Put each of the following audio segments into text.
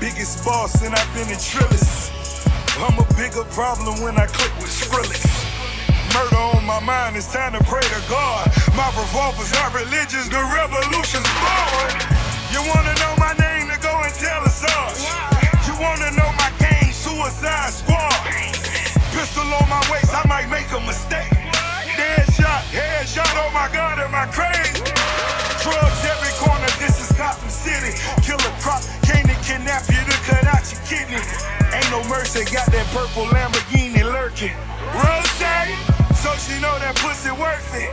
biggest boss, and I've been a trillist. I'm a bigger problem when I click with Skrillex. Murder on my mind, it's time to pray to God. My revolver's not religious, the revolution's born. You wanna know my name, to go and tell us all. You wanna know my game, Suicide Squad. Pistol on my waist, I might make a mistake. No mercy, got that purple Lamborghini lurking. Rose, so she know that pussy worth it.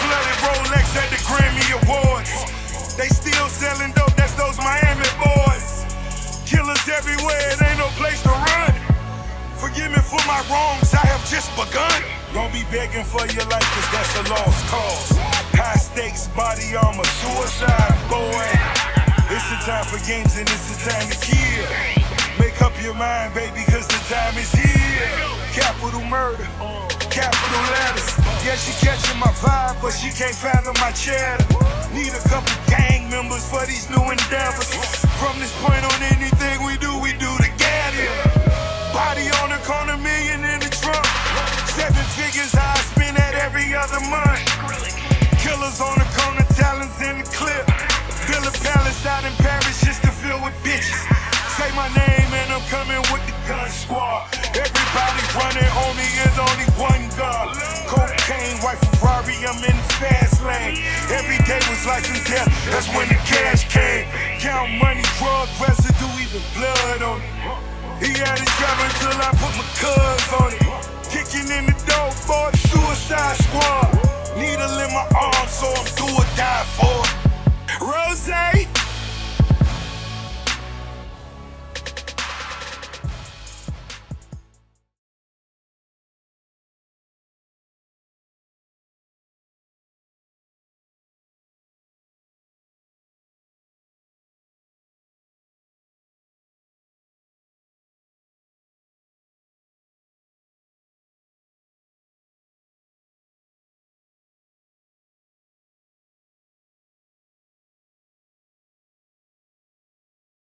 Flooded Rolex at the Grammy Awards. They still selling dope, that's those Miami boys. Killers everywhere, it ain't no place to run. Forgive me for my wrongs, I have just begun. Don't be begging for your life, cause that's a lost cause. High stakes, body armor, suicide, boy. It's the time for games and it's the time to kill. Your mind, baby, cause the time is here. Capital murder, capital letters. Yeah, she catching my vibe, but she can't fathom my cheddar. Need a couple gang members for these new endeavors. From Everybody running, only is only one God. Cocaine, white Ferrari, I'm in the fast lane. Every day was life and death, that's when the cash came. Count money, drug residue, even blood on it. He had it driving till I put my cuz